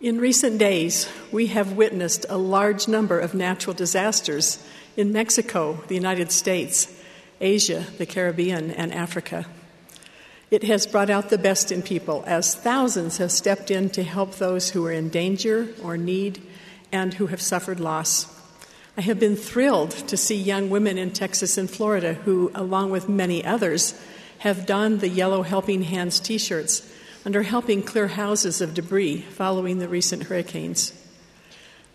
In recent days, we have witnessed a large number of natural disasters in Mexico, the United States, Asia, the Caribbean, and Africa. It has brought out the best in people as thousands have stepped in to help those who are in danger or need and who have suffered loss. I have been thrilled to see young women in Texas and Florida who, along with many others, have donned the Yellow Helping Hands t shirts and are helping clear houses of debris following the recent hurricanes.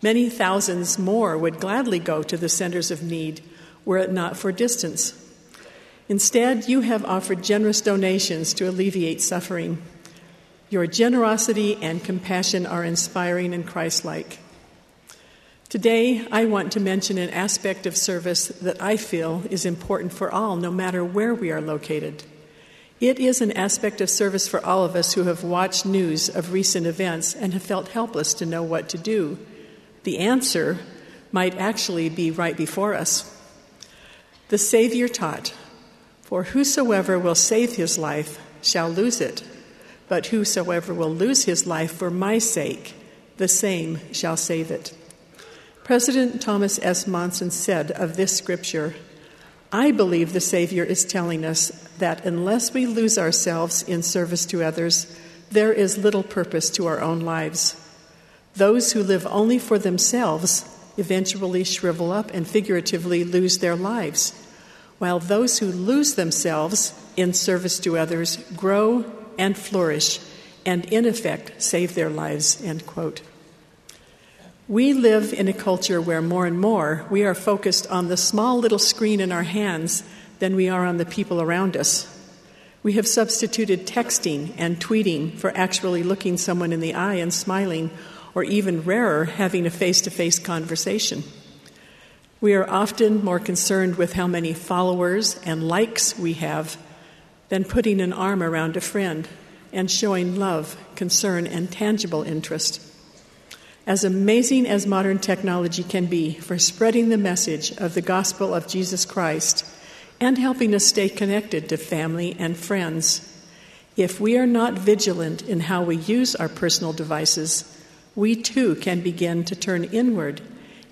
Many thousands more would gladly go to the centers of need were it not for distance. Instead, you have offered generous donations to alleviate suffering. Your generosity and compassion are inspiring and Christ like. Today, I want to mention an aspect of service that I feel is important for all, no matter where we are located. It is an aspect of service for all of us who have watched news of recent events and have felt helpless to know what to do. The answer might actually be right before us. The Savior taught, For whosoever will save his life shall lose it, but whosoever will lose his life for my sake, the same shall save it. President Thomas S. Monson said of this scripture, I believe the Savior is telling us that unless we lose ourselves in service to others, there is little purpose to our own lives. Those who live only for themselves eventually shrivel up and figuratively lose their lives, while those who lose themselves in service to others grow and flourish and, in effect, save their lives. End quote. We live in a culture where more and more we are focused on the small little screen in our hands than we are on the people around us. We have substituted texting and tweeting for actually looking someone in the eye and smiling, or even rarer, having a face to face conversation. We are often more concerned with how many followers and likes we have than putting an arm around a friend and showing love, concern, and tangible interest. As amazing as modern technology can be for spreading the message of the gospel of Jesus Christ and helping us stay connected to family and friends, if we are not vigilant in how we use our personal devices, we too can begin to turn inward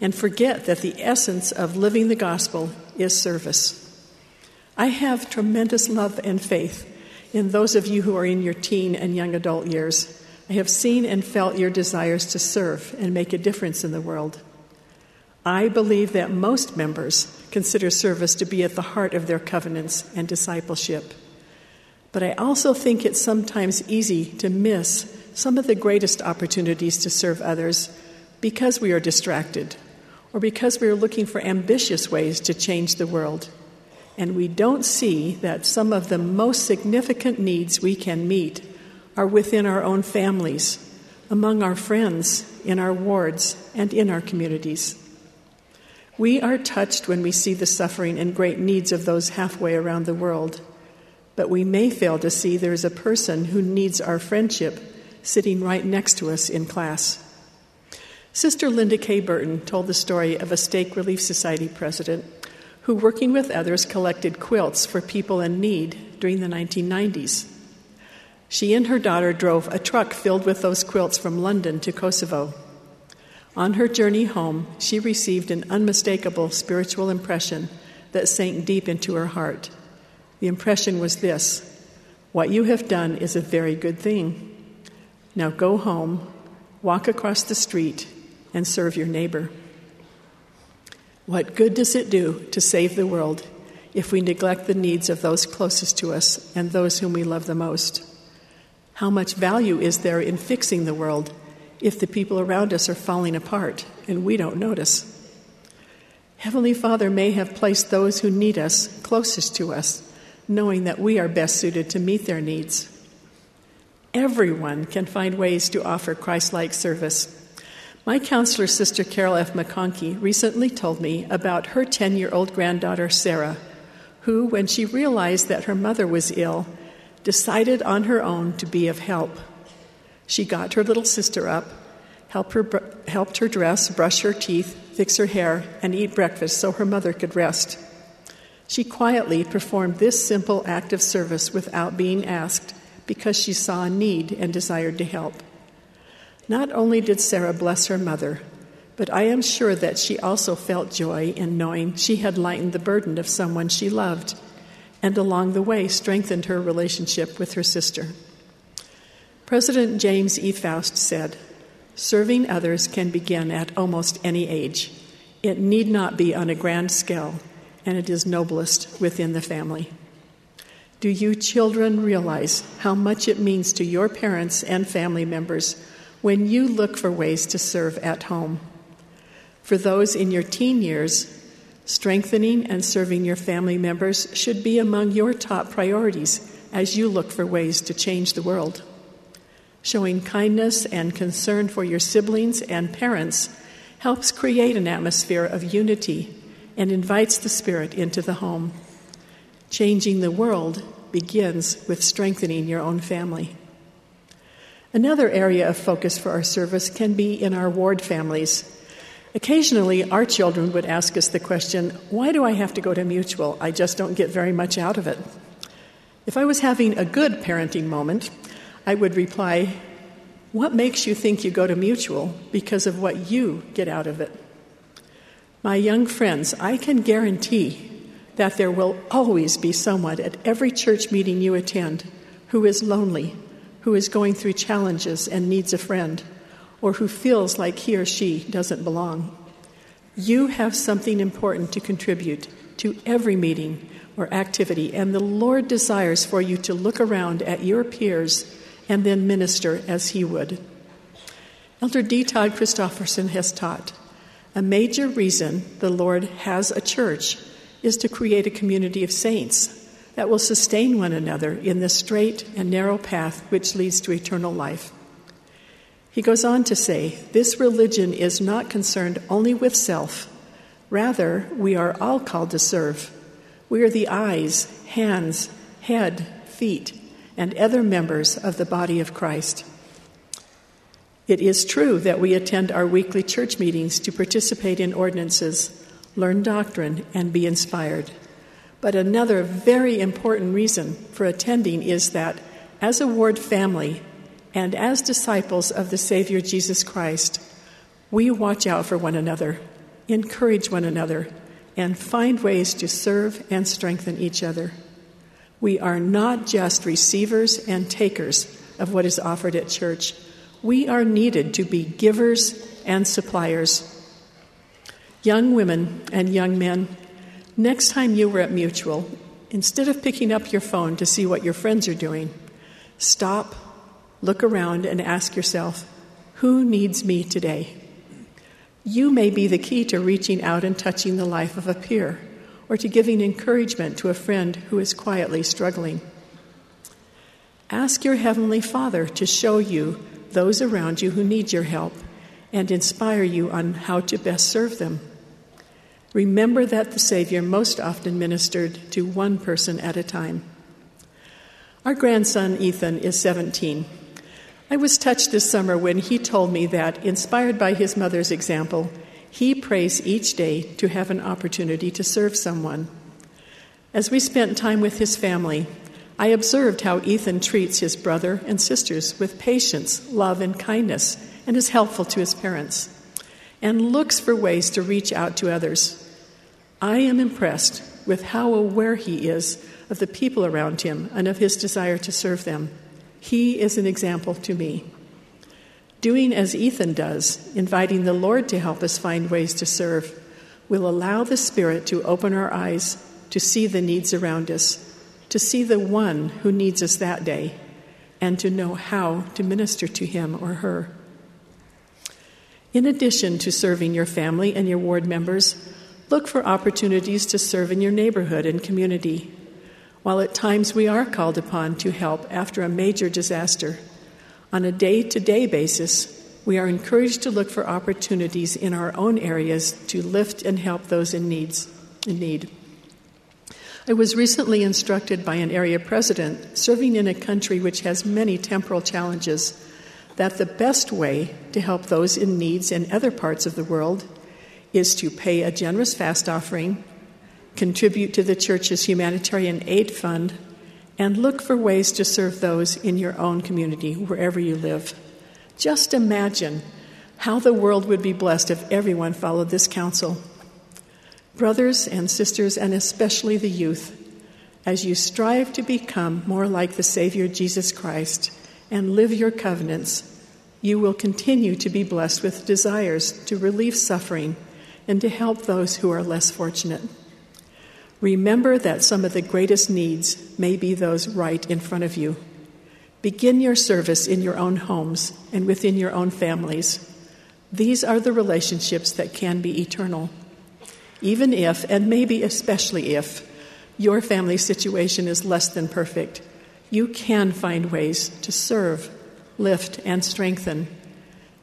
and forget that the essence of living the gospel is service. I have tremendous love and faith in those of you who are in your teen and young adult years I have seen and felt your desires to serve and make a difference in the world. I believe that most members consider service to be at the heart of their covenants and discipleship. But I also think it's sometimes easy to miss some of the greatest opportunities to serve others because we are distracted or because we are looking for ambitious ways to change the world. And we don't see that some of the most significant needs we can meet are within our own families, among our friends, in our wards, and in our communities. We are touched when we see the suffering and great needs of those halfway around the world, but we may fail to see there is a person who needs our friendship sitting right next to us in class. Sister Linda K. Burton told the story of a Stake Relief Society president who, working with others, collected quilts for people in need during the 1990s. She and her daughter drove a truck filled with those quilts from London to Kosovo. On her journey home, she received an unmistakable spiritual impression that sank deep into her heart. The impression was this What you have done is a very good thing. Now go home, walk across the street, and serve your neighbor. What good does it do to save the world if we neglect the needs of those closest to us and those whom we love the most? How much value is there in fixing the world if the people around us are falling apart and we don't notice? Heavenly Father may have placed those who need us closest to us, knowing that we are best suited to meet their needs. Everyone can find ways to offer Christ like service. My counselor, Sister Carol F. McConkie, recently told me about her 10 year old granddaughter, Sarah, who, when she realized that her mother was ill, decided on her own to be of help. She got her little sister up, helped her, helped her dress, brush her teeth, fix her hair, and eat breakfast so her mother could rest. She quietly performed this simple act of service without being asked because she saw a need and desired to help. Not only did Sarah bless her mother, but I am sure that she also felt joy in knowing she had lightened the burden of someone she loved, and along the way strengthened her relationship with her sister. President James E. Faust said, Serving others can begin at almost any age. It need not be on a grand scale, and it is noblest within the family. Do you children realize how much it means to your parents and family members when you look for ways to serve at home? For those in your teen years, strengthening and serving your family members should be among your top priorities as you look for ways to change the world. Showing kindness and concern for your siblings and parents helps create an atmosphere of unity and invites the Spirit into the home. Changing the world begins with strengthening your own family. Another area of focus for our service can be in our ward families. Occasionally, our children would ask us the question, Why do I have to go to Mutual? I just don't get very much out of it. If I was having a good parenting moment, I would reply, What makes you think you go to Mutual because of what you get out of it? My young friends, I can guarantee that there will always be someone at every church meeting you attend who is lonely, who is going through challenges and needs a friend, or who feels like he or she doesn't belong. You have something important to contribute to every meeting or activity, and the Lord desires for you to look around at your peers and then minister as He would. Elder D. Todd Christofferson has taught a major reason the Lord has a church is to create a community of saints that will sustain one another in the straight and narrow path which leads to eternal life. He goes on to say, This religion is not concerned only with self. Rather, we are all called to serve. We are the eyes, hands, head, feet, and other members of the body of Christ. It is true that we attend our weekly church meetings to participate in ordinances, learn doctrine, and be inspired. But another very important reason for attending is that as a ward family and as disciples of the Savior Jesus Christ, we watch out for one another, encourage one another, and find ways to serve and strengthen each other. We are not just receivers and takers of what is offered at church. We are needed to be givers and suppliers. Young women and young men, next time you were at Mutual, instead of picking up your phone to see what your friends are doing, stop, look around, and ask yourself, who needs me today? You may be the key to reaching out and touching the life of a peer or to giving encouragement to a friend who is quietly struggling. Ask your Heavenly Father to show you those around you who need your help and inspire you on how to best serve them. Remember that the Savior most often ministered to one person at a time. Our grandson Ethan is 17. I was touched this summer when he told me that, inspired by his mother's example, he prays each day to have an opportunity to serve someone. As we spent time with his family, I observed how Ethan treats his brother and sisters with patience, love, and kindness, and is helpful to his parents, and looks for ways to reach out to others. I am impressed with how aware he is of the people around him and of his desire to serve them. He is an example to me. Doing as Ethan does, inviting the Lord to help us find ways to serve, will allow the Spirit to open our eyes to see the needs around us, to see the one who needs us that day, and to know how to minister to him or her. In addition to serving your family and your ward members, look for opportunities to serve in your neighborhood and community. While at times we are called upon to help after a major disaster, on a day to day basis, we are encouraged to look for opportunities in our own areas to lift and help those in, needs, in need. I was recently instructed by an area president serving in a country which has many temporal challenges that the best way to help those in needs in other parts of the world is to pay a generous fast offering, contribute to the church's humanitarian aid fund, and look for ways to serve those in your own community, wherever you live. Just imagine how the world would be blessed if everyone followed this counsel. Brothers and sisters, and especially the youth, as you strive to become more like the Savior Jesus Christ and live your covenants, you will continue to be blessed with desires to relieve suffering and to help those who are less fortunate. Remember that some of the greatest needs may be those right in front of you. Begin your service in your own homes and within your own families. These are the relationships that can be eternal. Even if, and maybe especially if, your family situation is less than perfect, you can find ways to serve, lift, and strengthen.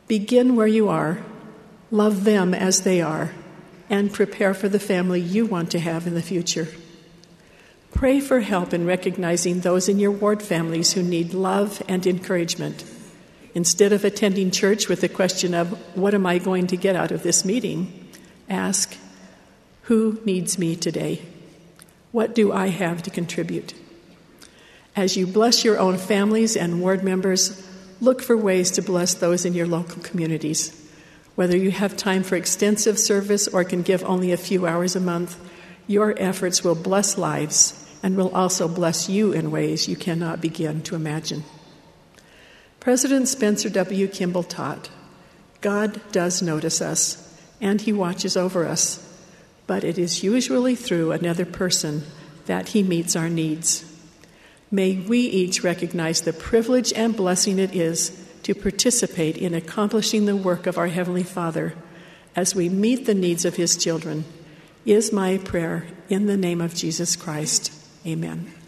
Begin where you are, love them as they are, and prepare for the family you want to have in the future. Pray for help in recognizing those in your ward families who need love and encouragement. Instead of attending church with the question of, What am I going to get out of this meeting? ask, Who needs me today? What do I have to contribute? As you bless your own families and ward members, look for ways to bless those in your local communities. Whether you have time for extensive service or can give only a few hours a month, your efforts will bless lives and will also bless you in ways you cannot begin to imagine. President Spencer W. Kimball taught God does notice us, and he watches over us, but it is usually through another person that he meets our needs. May we each recognize the privilege and blessing it is to participate in accomplishing the work of our Heavenly Father as we meet the needs of His children, is my prayer in the name of Jesus Christ. Amen.